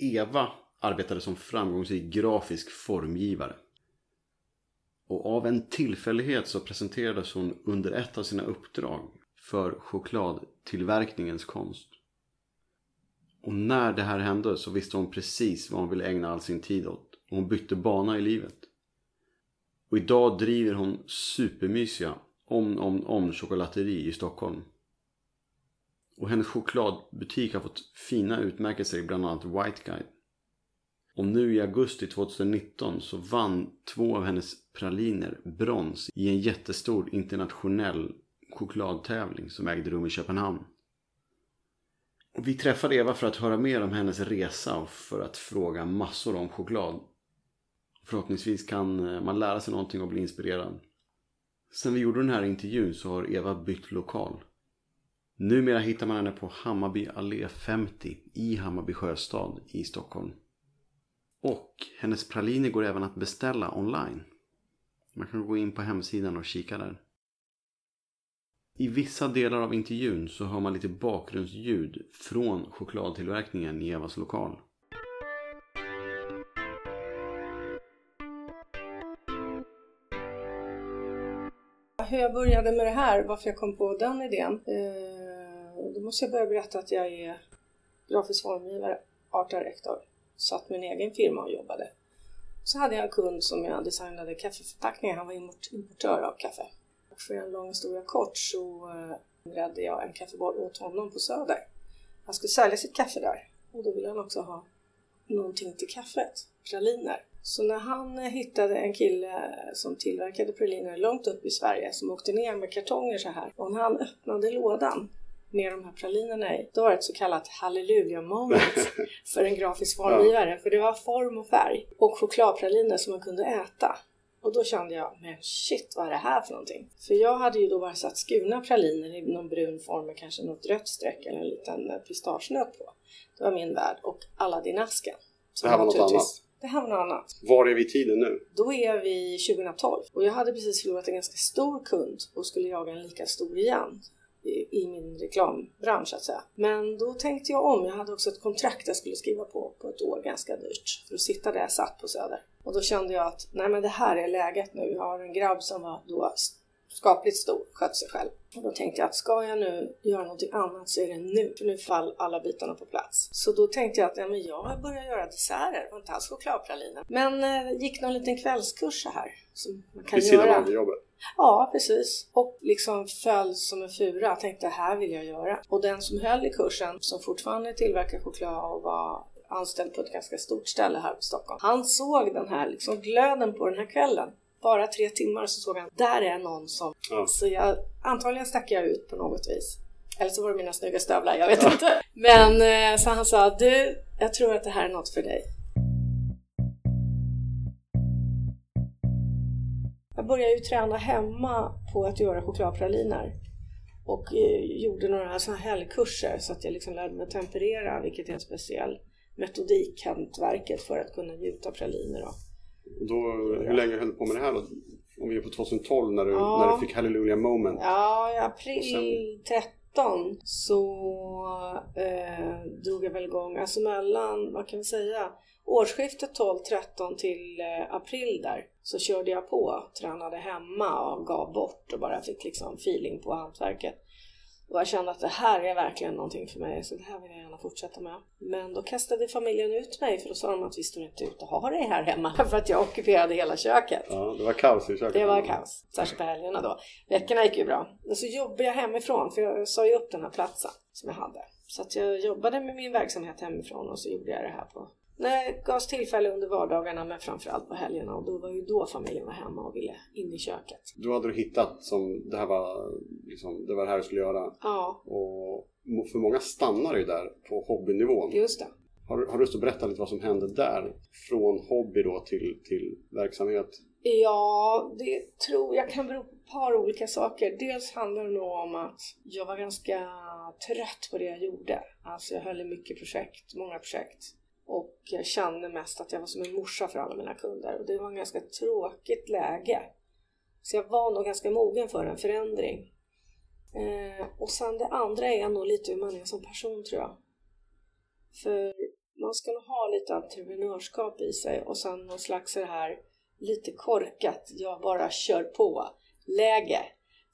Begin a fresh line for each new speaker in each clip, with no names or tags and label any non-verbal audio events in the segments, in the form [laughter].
Eva arbetade som framgångsrik grafisk formgivare. Och av en tillfällighet så presenterades hon under ett av sina uppdrag för chokladtillverkningens konst. Och när det här hände så visste hon precis vad hon ville ägna all sin tid åt. Och hon bytte bana i livet. Och idag driver hon supermysiga Om Om Om chokladeri i Stockholm. Och hennes chokladbutik har fått fina utmärkelser i bland annat White Guide. Och nu i augusti 2019 så vann två av hennes praliner brons i en jättestor internationell chokladtävling som ägde rum i Köpenhamn. Och vi träffade Eva för att höra mer om hennes resa och för att fråga massor om choklad. Förhoppningsvis kan eh, man lära sig någonting och bli inspirerad. Sen vi gjorde den här intervjun så har Eva bytt lokal. Numera hittar man henne på Hammarby Allé 50 i Hammarby Sjöstad i Stockholm. Och hennes praliner går även att beställa online. Man kan gå in på hemsidan och kika där. I vissa delar av intervjun så hör man lite bakgrundsljud från chokladtillverkningen i Evas lokal.
Hur jag började med det här, varför jag kom på den idén. Eh, då måste jag börja berätta att jag är grafisk formgivare, art director. Satt min egen firma och jobbade. Så hade jag en kund som jag designade kaffeförpackningar. Han var importör av kaffe. Och för en lång historia kort så eh, inredde jag en kaffebar åt honom på Söder. Han skulle sälja sitt kaffe där och då ville han också ha någonting till kaffet, praliner. Så när han eh, hittade en kille eh, som tillverkade praliner långt upp i Sverige som åkte ner med kartonger så här och när han öppnade lådan med de här pralinerna i, då var det ett så kallat halleluja moment [laughs] för en grafisk formgivare. För det var form och färg och chokladpraliner som man kunde äta. Och då kände jag, men shit vad är det här för någonting? För jag hade ju då bara satt skurna praliner i någon brun form med kanske något rött streck eller en liten pistagenöt på. Det var min värld. Och Aladdin-asken.
Det här var något annat?
Det här var något annat.
Var är vi i tiden nu?
Då är vi 2012 och jag hade precis förlorat en ganska stor kund och skulle jaga en lika stor igen i, min reklambransch så att säga. Men då tänkte jag om. Jag hade också ett kontrakt jag skulle skriva på på ett år, ganska dyrt, för att sitta där jag satt på Söder. Och då kände jag att nej men det här är läget nu. Jag har en grabb som var då skapligt stor, skött sig själv. Och då tänkte jag att ska jag nu göra någonting annat så är det nu, för nu fall alla bitarna på plats. Så då tänkte jag att ja, men jag börjar göra desserter och inte alls chokladpraliner. Men eh, gick någon liten kvällskurs så här. Som man kan
Vid sidan
göra.
av jobbet?
Ja, precis. Och liksom föll som en fura. Tänkte här vill jag göra. Och den som höll i kursen, som fortfarande tillverkar choklad och var anställd på ett ganska stort ställe här i Stockholm. Han såg den här liksom glöden på den här kvällen. Bara tre timmar så såg han, där är någon som...
Ja.
Så jag, antagligen stack jag ut på något vis. Eller så var det mina snygga stövlar, jag vet inte. Men eh, så han sa, du, jag tror att det här är något för dig. Började ju träna hemma på att göra chokladpraliner och eh, gjorde några sådana helgkurser så att jag liksom lärde mig att temperera, vilket är en speciell metodik, hantverket, för att kunna gjuta praliner. Då.
Då, hur länge höll du på med det här då? Om vi är på 2012 när du,
Ja.
när du fick Hallelujah moment.
Ja, i april
Och
2017 så eh, drog jag väl igång, alltså mellan, vad kan vi säga, årsskiftet 12-13 till eh, april där så körde jag på, tränade hemma och gav bort och bara fick liksom feeling på hantverket. Och jag kände att det här är verkligen någonting för mig, så det här vill jag gärna fortsätta med. Men då kastade familjen ut mig för då sa de att vi står inte ut och har dig här hemma [laughs] för att jag ockuperade hela köket.
Ja, det var kaos i köket.
Det var kaos, särskilt på helgerna då. Veckorna gick ju bra. Men så jobbade jag hemifrån för jag sa ju upp den här platsen som jag hade. Så att jag jobbade med min verksamhet hemifrån och så gjorde jag det här på det gavs tillfälle under vardagarna men framförallt på helgerna och då var ju då familjen var hemma och ville in i köket.
Då hade du hittat som det här var, liksom, det var det här du skulle göra.
Ja,
Och för många stannar ju där på hobbynivån.
just det.
Har, du- har du lust att berätta lite vad som hände där? Från hobby då till, till verksamhet?
Ja, det tror jag kan bero på ett par olika saker. Dels handlar det nog om att jag var ganska trött på det jag gjorde. Alltså jag höll i mycket projekt, många projekt. Och jag kände mest att jag var som en morsa för alla mina kunder. Och det var en ganska tråkigt läge. Så jag var nog ganska mogen för en förändring. Eh, och sen det andra är nog lite hur man är som person tror jag. För man ska nog ha lite entreprenörskap i sig och sen någon slags så här lite korkat, jag bara kör på läge.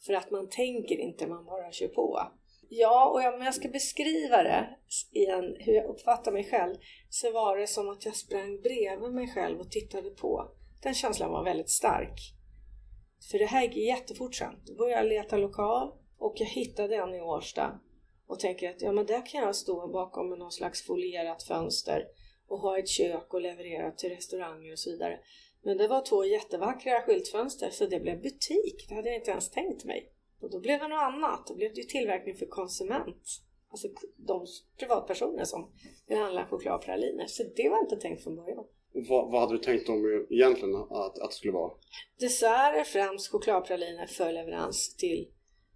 För att man tänker inte, man bara kör på. Ja, och om jag ska beskriva det igen, hur jag uppfattar mig själv, så var det som att jag sprang bredvid mig själv och tittade på. Den känslan var väldigt stark. För det här gick jättefort sen. Då började jag leta lokal och jag hittade en i Årsta och tänker att ja, men där kan jag stå bakom någon slags folierat fönster och ha ett kök och leverera till restauranger och så vidare. Men det var två jättevackra skyltfönster så det blev butik. Det hade jag inte ens tänkt mig. Och då blev det något annat. Då blev det ju tillverkning för konsument. Alltså de privatpersoner som vill handla chokladpraliner. Så det var inte tänkt från början.
Vad, vad hade du tänkt om egentligen att, att det skulle vara?
Desserter, främst chokladpraliner för leverans till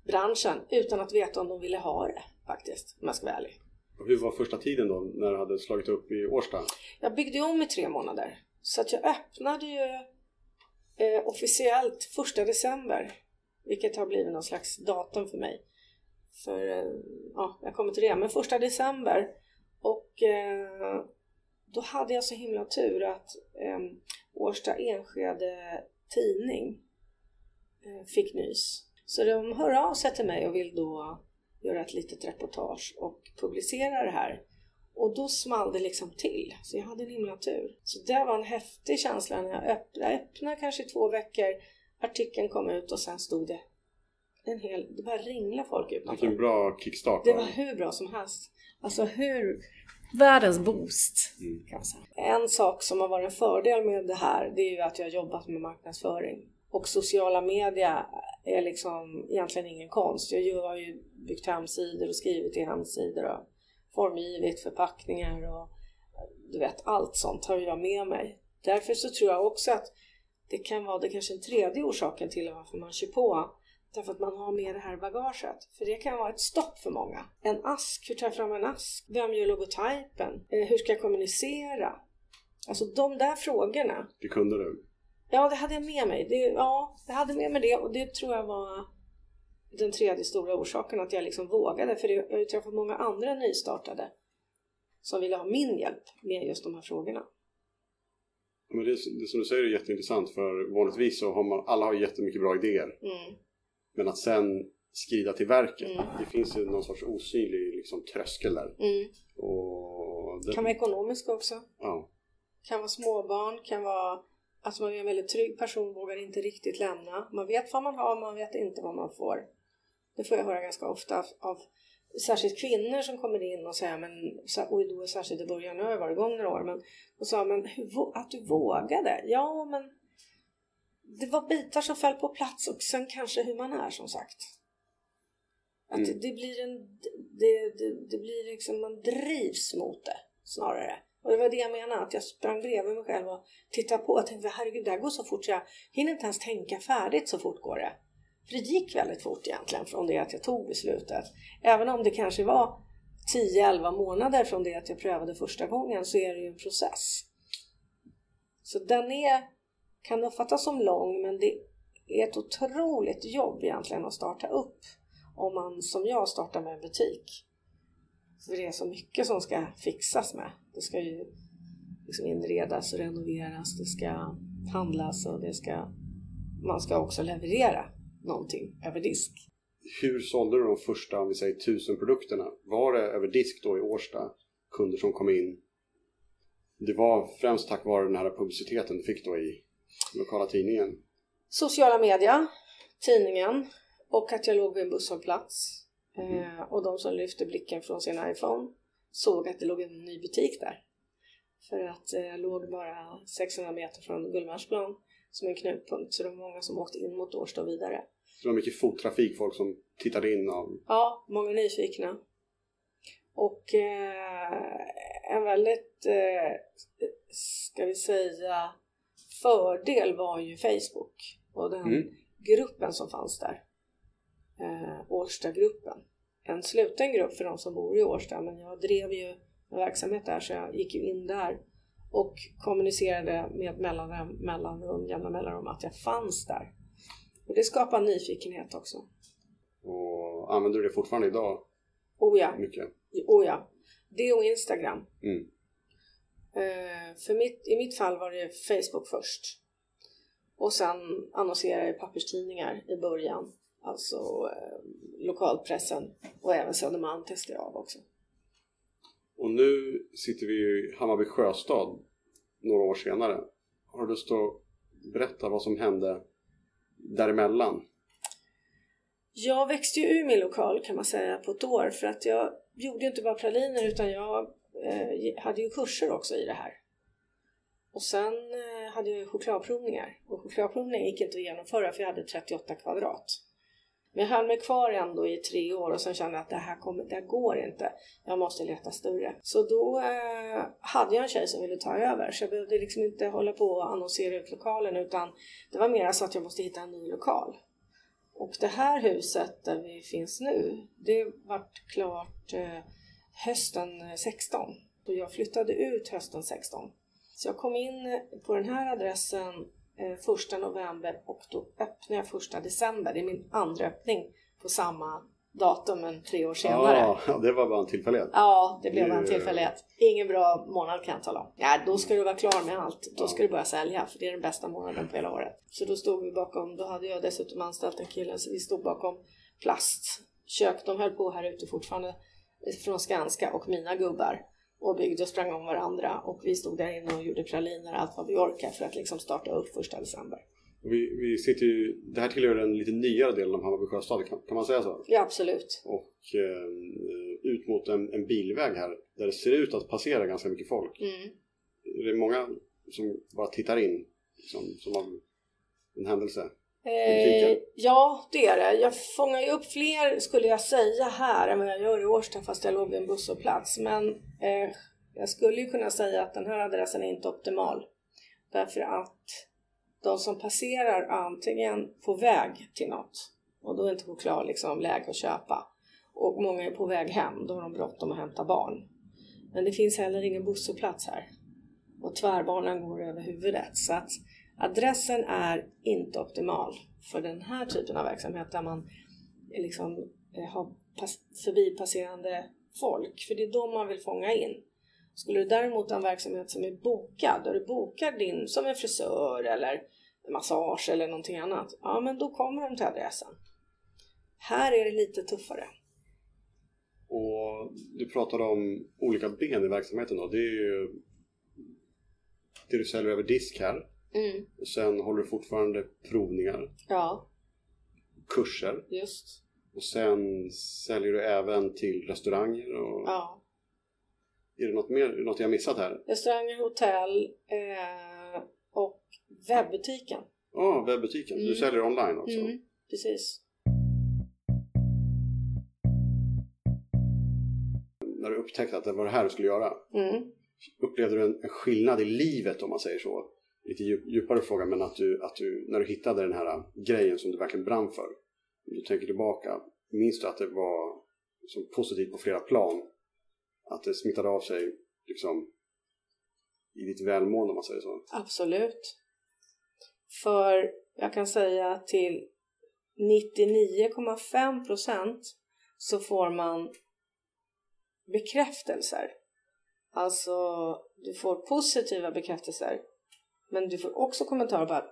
branschen utan att veta om de ville ha det faktiskt, om jag ska vara ärlig.
Hur var första tiden då när du hade slagit upp i Årsta?
Jag byggde om i tre månader. Så att jag öppnade ju eh, officiellt första december. Vilket har blivit någon slags datum för mig. För, eh, ja, jag kommer till det. Men första december. Och eh, då hade jag så himla tur att eh, Årsta Enskede Tidning eh, fick nys. Så de hör av sig till mig och vill då göra ett litet reportage och publicera det här. Och då small det liksom till. Så jag hade en himla tur. Så det var en häftig känsla när jag öppnade. Jag öppnade kanske i två veckor. Artikeln kom ut och sen stod det en hel... Det bara ringlade folk utanför.
Vilken bra kickstart.
Det var hur bra som helst. Alltså hur... Världens boost mm. kan man säga. En sak som har varit en fördel med det här det är ju att jag har jobbat med marknadsföring. Och sociala media är liksom egentligen ingen konst. Jag har ju byggt hemsidor och skrivit till hemsidor och formgivit förpackningar och du vet allt sånt har jag med mig. Därför så tror jag också att det kan vara det kanske en tredje orsaken till varför man kör på. Därför att man har med det här bagaget. För det kan vara ett stopp för många. En ask, hur tar jag fram en ask? Vem gör logotypen? Eh, hur ska jag kommunicera? Alltså de där frågorna.
Det kunde du?
Ja, det hade jag med mig. Det, ja, jag hade med mig det och det tror jag var den tredje stora orsaken att jag liksom vågade. För jag har ju träffat många andra nystartade som ville ha min hjälp med just de här frågorna.
Men det, det som du säger är jätteintressant för vanligtvis så har man, alla har jättemycket bra idéer. Mm. Men att sen skrida till verket, mm. det finns ju någon sorts osynlig liksom, tröskel där. Mm.
Och det kan vara ekonomiskt också. Ja. Kan vara småbarn, kan vara att man är en väldigt trygg person, vågar inte riktigt lämna. Man vet vad man har, man vet inte vad man får. Det får jag höra ganska ofta av, av särskilt kvinnor som kommer in och säger, men, och då särskilt i början, nu har jag varit igång några år, men och sa, men att du vågade? Ja, men det var bitar som föll på plats och sen kanske hur man är som sagt. Att mm. det, det, blir en, det, det, det blir liksom, man drivs mot det snarare. Och det var det jag menade, att jag sprang bredvid mig själv och tittade på och tänkte herregud det här går så fort så jag hinner inte ens tänka färdigt så fort går det. För det gick väldigt fort egentligen från det att jag tog beslutet. Även om det kanske var 10-11 månader från det att jag prövade första gången så är det ju en process. Så den är, kan uppfattas som lång men det är ett otroligt jobb egentligen att starta upp om man som jag startar med en butik. För det är så mycket som ska fixas med. Det ska ju liksom inredas och renoveras, det ska handlas och det ska, man ska också leverera någonting över disk.
Hur sålde du de första, om vi säger tusen produkterna? Var det över disk då i Årsta? Kunder som kom in? Det var främst tack vare den här publiciteten du fick då i lokala tidningen?
Sociala media, tidningen och att jag låg vid en busshållplats. Mm. Eh, och de som lyfte blicken från sin iPhone såg att det låg en ny butik där. För att eh, jag låg bara 600 meter från Gullmarsplan som en knutpunkt så det var många som åkte in mot Årsta och vidare.
Så det var mycket fottrafik, folk som tittade in? Av...
Ja, många nyfikna. Och eh, en väldigt, eh, ska vi säga, fördel var ju Facebook och den mm. gruppen som fanns där. Eh, Årstagruppen. En sluten grupp för de som bor i Årsta men jag drev ju en verksamhet där så jag gick ju in där och kommunicerade med mellanrum, mellanrum, jämna mellanrum att jag fanns där. Och det skapar nyfikenhet också.
Och använder du det fortfarande idag?
Oh ja.
Mycket?
Oh ja. Det och Instagram. Mm. Eh, för mitt, I mitt fall var det Facebook först. Och sen annonserade jag i papperstidningar i början. Alltså eh, lokalpressen och även Södermalm testade jag av också.
Och nu sitter vi i Hammarby sjöstad några år senare. Har du lust att berätta vad som hände däremellan?
Jag växte ju ur min lokal kan man säga på ett år för att jag gjorde inte bara praliner utan jag eh, hade ju kurser också i det här. Och sen eh, hade jag chokladprovningar och chokladprovningar gick inte att genomföra för jag hade 38 kvadrat. Men jag höll mig kvar ändå i tre år och sen kände jag att det här, kommer, det här går inte. Jag måste leta större. Så då eh, hade jag en tjej som ville ta över så jag behövde liksom inte hålla på och annonsera ut lokalen utan det var mer så att jag måste hitta en ny lokal. Och det här huset där vi finns nu, det vart klart eh, hösten 16. Och jag flyttade ut hösten 16. Så jag kom in på den här adressen första november och då öppnade jag första december. Det är min andra öppning på samma datum än tre år senare.
Ja, det var bara en tillfällighet.
Ja, det blev bara en tillfällighet. Ingen bra månad kan jag tala om. Ja, då ska du vara klar med allt. Då ska du börja sälja för det är den bästa månaden på hela året. Så då stod vi bakom, då hade jag dessutom anställt en kille så vi stod bakom plastkök. De höll på här ute fortfarande från Skanska och mina gubbar och byggde och sprang om varandra och vi stod där inne och gjorde praliner allt vad vi orkade för att liksom starta upp första december.
Vi, vi sitter ju, det här tillhör den lite nyare delen av Hammarby sjöstad, kan, kan man säga så?
Ja, absolut.
Och eh, ut mot en, en, bilväg här där det ser ut att passera ganska mycket folk.
Mm.
Är det många som bara tittar in som, som av en händelse?
Eh, ja, det är det. Jag fångar ju upp fler, skulle jag säga, här än vad jag gör i Årsta fast jag låg vid en busshållplats. Men eh, jag skulle ju kunna säga att den här adressen är inte optimal. Därför att de som passerar antingen på väg till något och då är inte choklad liksom läge att köpa. Och många är på väg hem, då har de bråttom att hämta barn. Men det finns heller ingen busshållplats här. Och tvärbanan går över huvudet. Så att adressen är inte optimal för den här typen av verksamhet där man eh, liksom eh, har förbipasserande folk. För det är de man vill fånga in. Skulle du däremot ha en verksamhet som är bokad, och du bokar din som en frisör eller massage eller någonting annat, ja men då kommer de till adressen. Här är det lite tuffare.
Och du pratade om olika ben i verksamheten då. Det är ju det du säljer över disk här.
Mm.
Sen håller du fortfarande provningar.
Ja.
Kurser.
Just.
Och sen säljer du även till restauranger och...
Ja.
Är det något mer, något jag missat här?
Restauranger, hotell eh, och webbutiken.
Ja, webbutiken. Mm. Du säljer online också?
Mm, precis.
När du upptäckte att det var det här du skulle göra.
Mm.
Upplevde du en, en skillnad i livet om man säger så? Lite djupare fråga men att du, att du, när du hittade den här äh, grejen som du verkligen brann för. Om du tänker tillbaka, minns du att det var som positivt på flera plan? Att det smittade av sig liksom i ditt välmående om man säger så?
Absolut. För jag kan säga till 99,5 procent så får man bekräftelser. Alltså, du får positiva bekräftelser. Men du får också kommentarer bara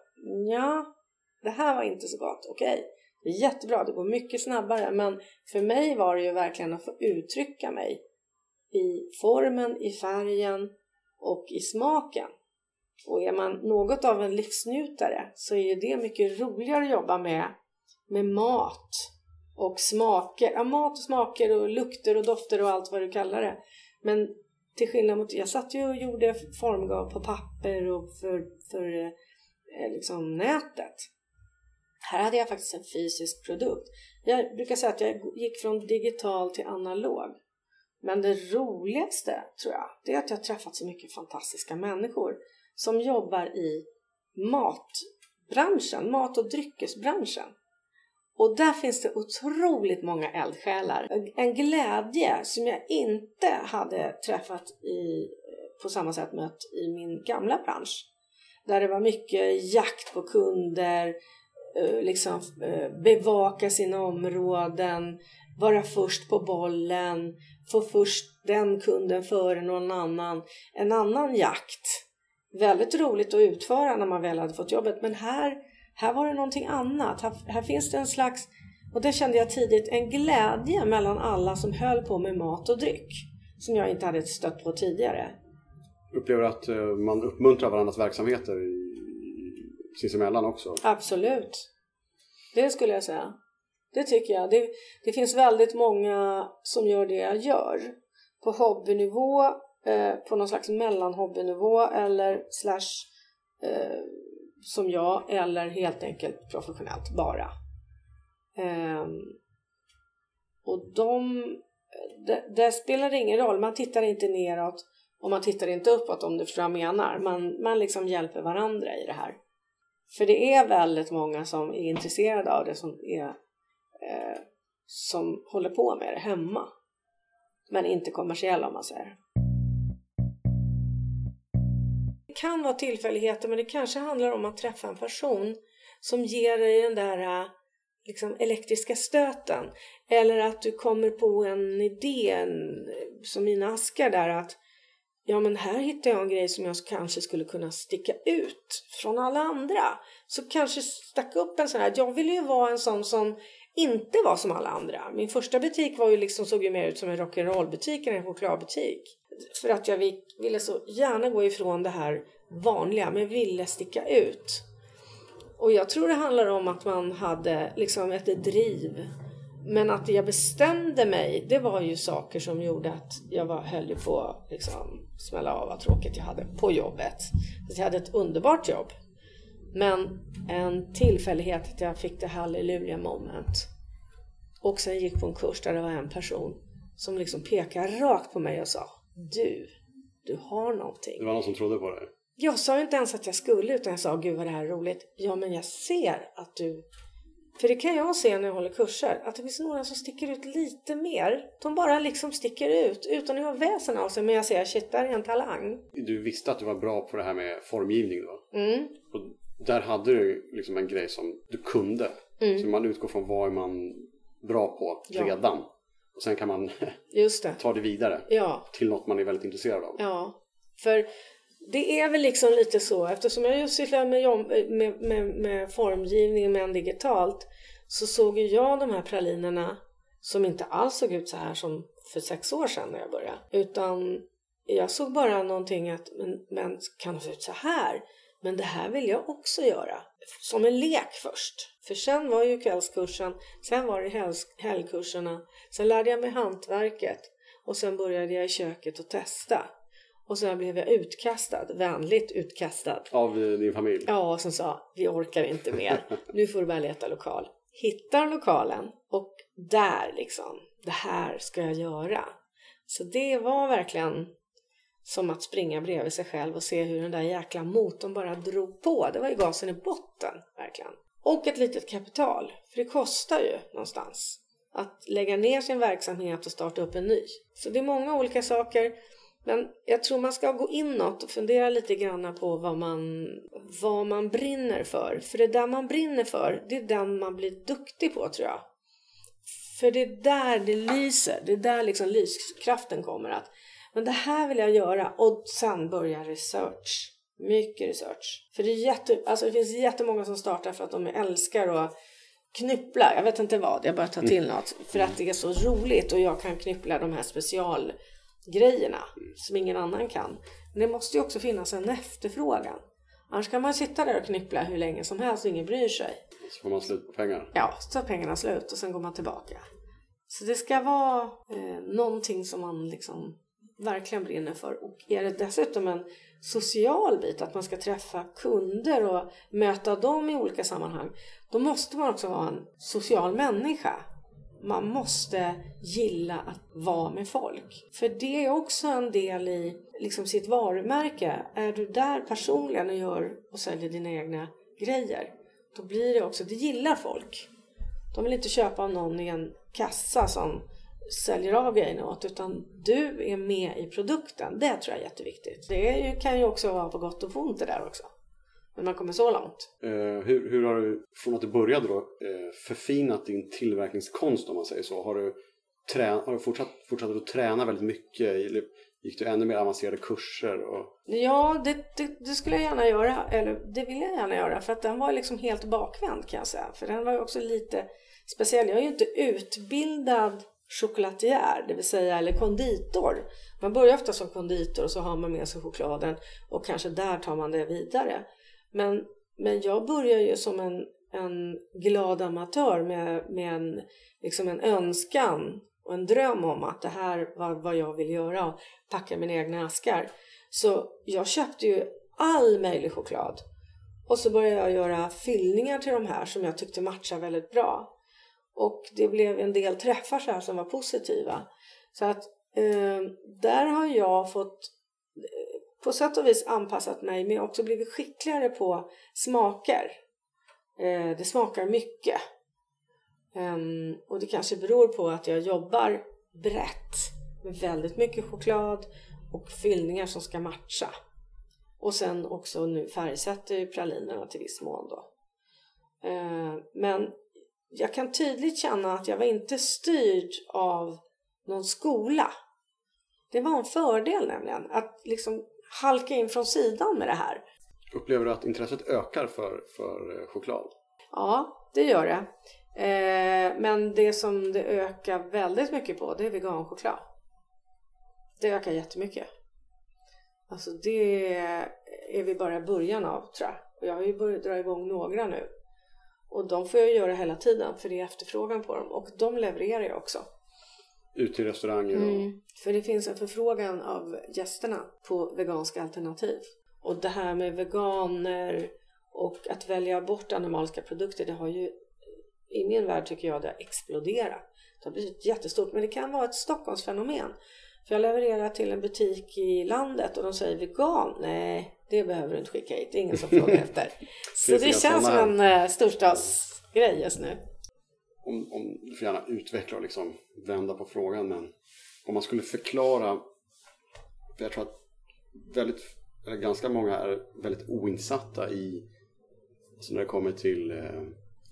ja, det här var inte så gott. Okej, okay. det är jättebra, det går mycket snabbare. Men för mig var det ju verkligen att få uttrycka mig i formen, i färgen och i smaken. Och är man något av en livsnjutare så är ju det mycket roligare att jobba med, med mat och smaker. Ja, mat och smaker och lukter och dofter och allt vad du kallar det. Men till skillnad mot, jag satt ju och gjorde formgav på papper och för, för eh, liksom nätet. Här hade jag faktiskt en fysisk produkt. Jag brukar säga att jag gick från digital till analog. Men det roligaste tror jag, det är att jag träffat så mycket fantastiska människor som jobbar i matbranschen, mat och dryckesbranschen. Och där finns det otroligt många eldsjälar. En glädje som jag inte hade träffat i, på samma sätt mött i min gamla bransch. Där det var mycket jakt på kunder, eh, liksom eh, bevaka sina områden, vara först på bollen, få först den kunden före någon annan. En annan jakt. Väldigt roligt att utföra när man väl hade fått jobbet men här, här var det någonting annat. Här, här finns det en slags, och det kände jag tidigt, en glädje mellan alla som höll på med mat och dryck som jag inte hade stött på tidigare.
Upplever att eh, man uppmuntrar varandras verksamheter sinsemellan också?
Absolut. Det skulle jag säga. Det tycker jag. Det, det finns väldigt många som gör det jag gör. På hobbynivå, eh, på någon slags mellanhobbynivå eller slash eh, som jag eller helt enkelt professionellt bara. Eh, och de, det, det, spelar ingen roll, man tittar inte neråt och man tittar inte uppåt om du förstår vad jag menar. Man, man liksom hjälper varandra i det här. För det är väldigt många som är intresserade av det som, är, eh, som håller på med det hemma. Men inte kommersiella om man säger. Kan vara tillfälligheter men det kanske handlar om att träffa en person som ger dig den där äh, liksom, elektriska stöten. Eller att du kommer på en idé, som mina askar där att ja men här hittar jag en grej som jag kanske skulle kunna sticka ut från alla andra. Så kanske stack upp en sån här, jag ville ju vara en sån som inte var som alla andra. Min första butik var ju liksom, såg ju mer ut som en rock'n'roll-butik än en chokladbutik. För att jag ville så gärna gå ifrån det här vanliga, men ville sticka ut. Och jag tror det handlar om att man hade liksom ett driv men att jag bestämde mig, det var ju saker som gjorde att jag var, höll på att liksom, smälla av vad tråkigt jag hade på jobbet. Så jag hade ett underbart jobb. Men en tillfällighet att jag fick det halleluja moment. Och sen gick på en kurs där det var en person som liksom pekade rakt på mig och sa du, du har någonting.
Det var någon som trodde på dig?
Jag sa ju inte ens att jag skulle utan jag sa Gud vad det här är roligt. Ja men jag ser att du för det kan jag se när jag håller kurser, att det finns några som sticker ut lite mer. De bara liksom sticker ut utan att ha väsen av sig. Men jag ser, shit, där är en talang.
Du visste att du var bra på det här med formgivning då?
Mm.
Och där hade du liksom en grej som du kunde. Mm. Så man utgår från vad är man bra på redan. Ja. Och sen kan man [laughs]
det.
ta det vidare
ja.
till något man är väldigt intresserad av.
Ja, för det är väl liksom lite så eftersom jag just sysslar med, med, med, med formgivning men digitalt så såg ju jag de här pralinerna som inte alls såg ut så här som för sex år sedan när jag började. Utan jag såg bara någonting att men, men kan det se ut så här? Men det här vill jag också göra. Som en lek först. För sen var ju kvällskursen, sen var det helgkurserna, sen lärde jag mig hantverket och sen började jag i köket och testa. Och sen blev jag utkastad, vänligt utkastad.
Av din familj?
Ja, som sa vi orkar inte mer. [laughs] Nu får du börja leta lokal. Hittar lokalen och där liksom, det här ska jag göra. Så det var verkligen som att springa bredvid sig själv och se hur den där jäkla motorn bara drog på. Det var ju gasen i botten, verkligen. Och ett litet kapital, för det kostar ju någonstans att lägga ner sin verksamhet och starta upp en ny. Så det är många olika saker. Men jag tror man ska gå inåt och fundera lite grann på vad man, vad man brinner för. För det där man brinner för, det är den man blir duktig på tror jag. För det är där det lyser, det är där liksom lyskraften kommer. att men det här vill jag göra och sen börja research. Mycket research. För det, är jätte, alltså det finns jättemånga som startar för att de älskar att knyppla. Jag vet inte vad, jag bara tar till något. För att det är så roligt och jag kan knyppla de här special grejerna som ingen annan kan. Men det måste ju också finnas en efterfrågan. Annars kan man sitta där och knyppla hur länge som helst och ingen bryr sig.
Så får man slut på pengar.
Ja, så tar pengarna slut och sen går man tillbaka. Så det ska vara eh, någonting som man liksom verkligen brinner för. Och är det dessutom en social bit, att man ska träffa kunder och möta dem i olika sammanhang, då måste man också vara en social människa man måste gilla att vara med folk. För det är också en del i liksom sitt varumärke. Är du där personligen och gör och säljer dina egna grejer, då blir det också, det gillar folk. De vill inte köpa av någon i en kassa som säljer av grejerna åt utan du är med i produkten. Det tror jag är jätteviktigt. Det kan ju också vara på gott och ont det där också. när man kommer så långt.
Eh, hur, hur har du, från att du började då, eh, förfinat din tillverkningskonst om man säger så? Har du, trä, har du fortsatt, fortsatt att träna väldigt mycket? Eller gick du ännu mer avancerade kurser? Och...
Ja, det, det, det, skulle jag gärna göra. Eller det vill jag gärna göra. För att den var liksom helt bakvänd kan jag säga. För den var ju också lite speciell. Jag är ju inte utbildad chokladier, det vill säga eller konditor. Man börjar ofta som konditor och så har man med sig chokladen och kanske där tar man det vidare. Men, men jag börjar ju som en, en glad amatör med, med en, liksom en önskan och en dröm om att det här var vad jag vill göra och packa mina egna askar. Så jag köpte ju all möjlig choklad och så började jag göra fyllningar till de här som jag tyckte matchade väldigt bra. Och det blev en del träffar så här som var positiva. Så att eh, där har jag fått eh, på sätt och vis anpassat mig men också blivit skickligare på smaker. Eh, det smakar mycket. Um, och det kanske beror på att jag jobbar brett med väldigt mycket choklad och fyllningar som ska matcha. Och sen också nu färgsätter pralinerna till viss mån då. Uh, men jag kan tydligt känna att jag var inte styrd av någon skola. Det var en fördel nämligen att liksom halka in från sidan med det här.
Upplever du att intresset ökar för, för eh, choklad?
Ja, det gör det. Eh, men det som det ökar väldigt mycket på det är veganchoklad. Det ökar jättemycket. Alltså det är vi bara i början av tror jag. Och jag har ju börjat dra igång några nu. Och de får jag göra hela tiden för det är efterfrågan på dem. Och de levererar jag också.
Ut till restauranger? Och... Mm,
för det finns en förfrågan av gästerna på veganska alternativ. Och det här med veganer och att välja bort animaliska produkter det har ju i min värld tycker jag det har exploderat. Det har blivit jättestort men det kan vara ett Stockholmsfenomen. För jag levererar till en butik i landet och de säger vegan. Nej, det behöver du inte skicka hit. Det är ingen som frågar efter. [laughs] Så det, känns som en uh, storstadsgrej just nu.
Om, om, du får gärna utveckla och liksom vända på frågan men om man skulle förklara för jag tror att väldigt, eller ganska många är väldigt oinsatta i alltså när det kommer till eh,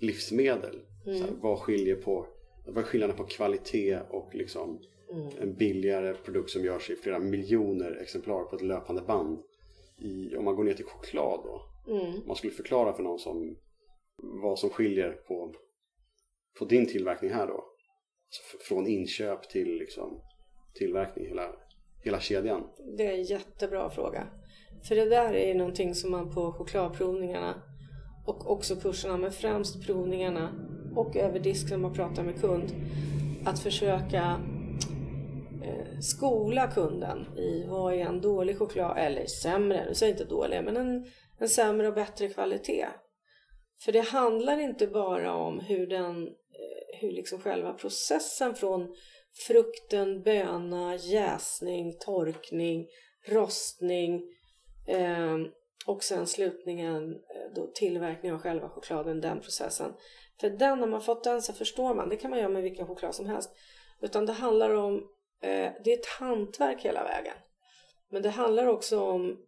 livsmedel. Mm. Här, vad skiljer på vad är skillnaden på kvalitet och liksom mm. en billigare produkt som görs i flera miljoner exemplar på ett löpande band. I, om man går ner till choklad då. Mm. Man skulle förklara för någon som vad som skiljer på, på din tillverkning här då. Alltså från inköp till liksom tillverkning, hela, hela kedjan.
Det är en jättebra fråga. För det där är ju någonting som man på chokladprovningarna och också kurserna, men främst provningarna och över disk när man pratar med kund. Att försöka skola kunden i vad är en dålig choklad, eller sämre, nu säger inte dålig, men en, en sämre och bättre kvalitet. För det handlar inte bara om hur den, eh, hur liksom själva processen från frukten, böna, jäsning, torkning, rostning, eh, och sen slutningen eh, då tillverkning av själva chokladen, den processen. För den, när man fått den så förstår man, det kan man göra med vilken choklad som helst. Utan det handlar om, Eh, det är ett hantverk hela vägen. Men det handlar också om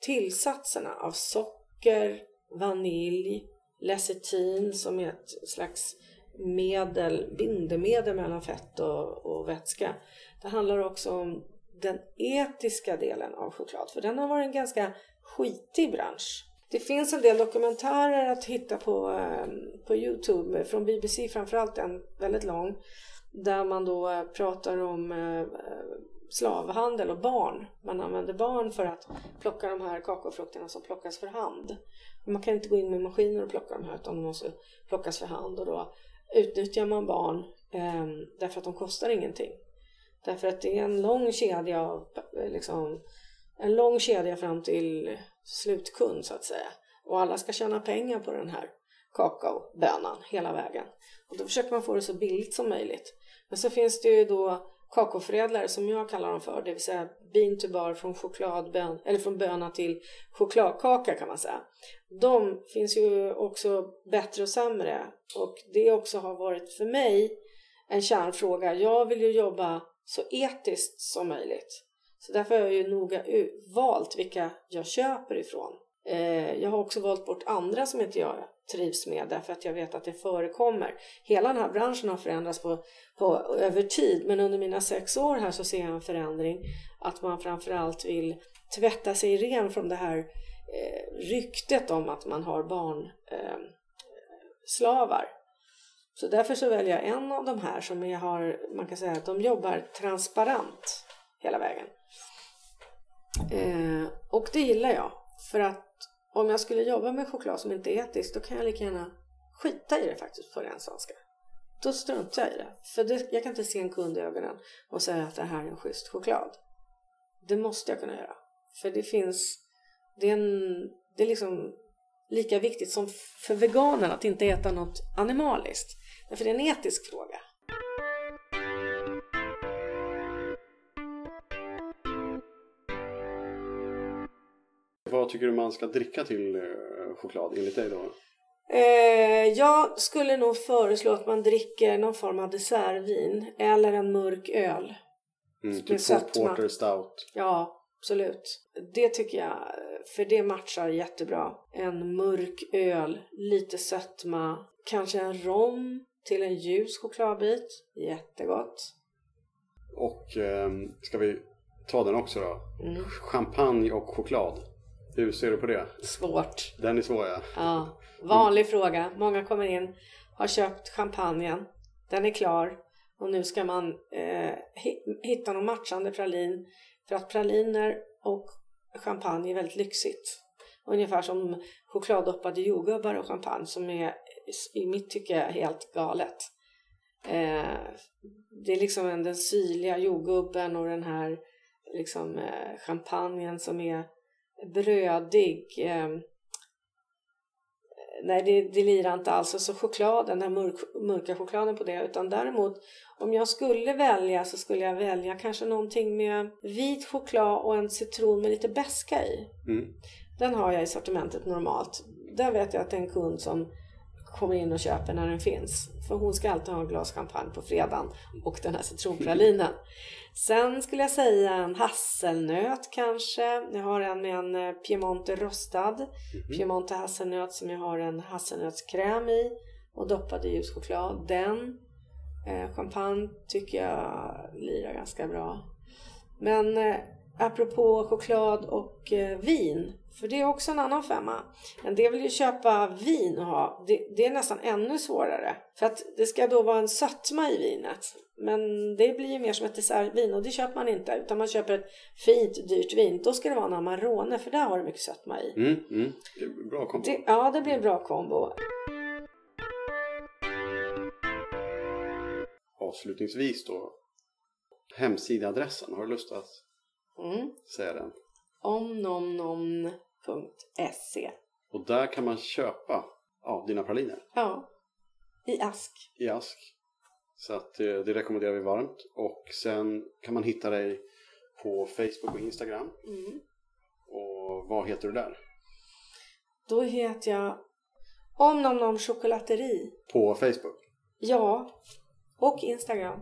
tillsatserna av socker, vanilj, lecitin som är ett slags medel, bindemedel mellan fett och, och vätska. Det handlar också om den etiska delen av choklad, för den har varit en ganska skitig bransch. Det finns en del dokumentärer att hitta på, eh, på Youtube, från BBC framförallt en väldigt lång, där man då eh, pratar om eh, eh, slavhandel och barn. Man använder barn för att plocka de här kakaofrukterna som plockas för hand. Man kan inte gå in med maskiner och plocka de här utan de måste plockas för hand och då utnyttjar man barn eh, därför att de kostar ingenting. Därför att det är en lång kedja av liksom, en lång kedja fram till slutkund så att säga. Och alla ska tjäna pengar på den här kakaobönan hela vägen. Och då försöker man få det så billigt som möjligt. Men så finns det ju då kakaoförädlare som jag kallar dem för, det vill säga bean to bar från chokladbön, eller från böna till chokladkaka kan man säga. De finns ju också bättre och sämre och det också har varit för mig en kärnfråga. Jag vill ju jobba så etiskt som möjligt. Så därför har jag ju noga valt vilka jag köper ifrån. Eh, jag har också valt bort andra som inte jag trivs med därför att jag vet att det förekommer. Hela den här branschen har förändrats på, på, över tid men under mina sex år här så ser jag en förändring att man framförallt vill tvätta sig ren från det här eh, ryktet om att man har barnslavar. eh. Så därför så väljer jag en av de här som jag har, man kan säga att de jobbar transparent hela vägen. Eh, och det gillar jag. För att om jag skulle jobba med choklad som inte är etiskt då kan jag lika gärna skita i det faktiskt på ren svenska. Då struntar jag i det. För det, jag kan inte se en kund i ögonen och säga att det här är en schysst choklad. Det måste jag kunna göra. För det finns, det är, en, det är liksom lika viktigt som för veganen att inte äta något animaliskt. Därför det är en etisk fråga.
Vad tycker du man ska dricka till eh, choklad enligt dig då?
Eh, jag skulle nog föreslå att man dricker någon form av dessertvin eller en mörk öl.
Mm, typ
sötma.
porter stout.
Ja, absolut. Det tycker jag, för det matchar jättebra. En mörk öl, lite sötma, kanske en rom till en ljus chokladbit. Jättegott.
Och ehm, ska vi ta den också då?
Mm.
Champagne och choklad. Hur ser du på det?
Svårt.
Den är svår ja.
Ja, vanlig fråga. Många kommer in, har köpt champagnen, den är klar och nu ska man eh, hi- hitta någon matchande pralin för att praliner och champagne är väldigt lyxigt. Ungefär som chokladdoppade jordgubbar och champagne som är i mitt tycke helt galet. Eh, det är liksom en, den syrliga jordgubben och den här liksom eh, champagnen som är brödig. Eh, nej, det, det lirar inte alls. Alltså chokladen, den här mörk, mörka chokladen på det. Utan däremot, om jag skulle välja så skulle jag välja kanske någonting med vit choklad och en citron med lite beska i.
Mm.
Den har jag i sortimentet normalt. Där vet jag att det är en kund som kommer in och köper när den finns. För hon ska alltid ha en glas champagne på fredagen och den här citronpralinen. Sen skulle jag säga en hasselnöt kanske. Jag har en med en eh, Piemonte rostad. Piemonte hasselnöt som jag har en hasselnötskräm i och doppad i ljus choklad. Den. Eh, champagne tycker jag lirar ganska bra. Men eh, apropå choklad och eh, vin, för det är också en annan femma. En del vill ju köpa vin och ha, det, det är nästan ännu svårare. För att det ska då vara en sötma i vinet. Men det blir ju mer som ett dessertvin och det köper man inte. Utan man köper ett fint dyrt vin. Då ska det vara en Amarone för där har du mycket sötma i.
Mm, mm. Det är bra kombo.
Det, ja, det blir en bra kombo.
Avslutningsvis då. Hemsidaadressen, har du lust att
Mm.
säga den?
omnomnom.se
Och där kan man köpa ja, dina praliner
Ja, i ask.
i ask. Så att eh, det rekommenderar vi varmt. Och sen kan man hitta dig på Facebook och Instagram.
Mm.
Och vad heter du där?
Då heter jag Om Nom Nom Chokladeri.
På Facebook?
Ja, och Instagram.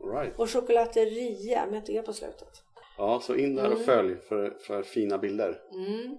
All right.
Och chokolateria med ett e på slutet.
Ja, så in där och
Mm.
följ för, för fina bilder.
Mm.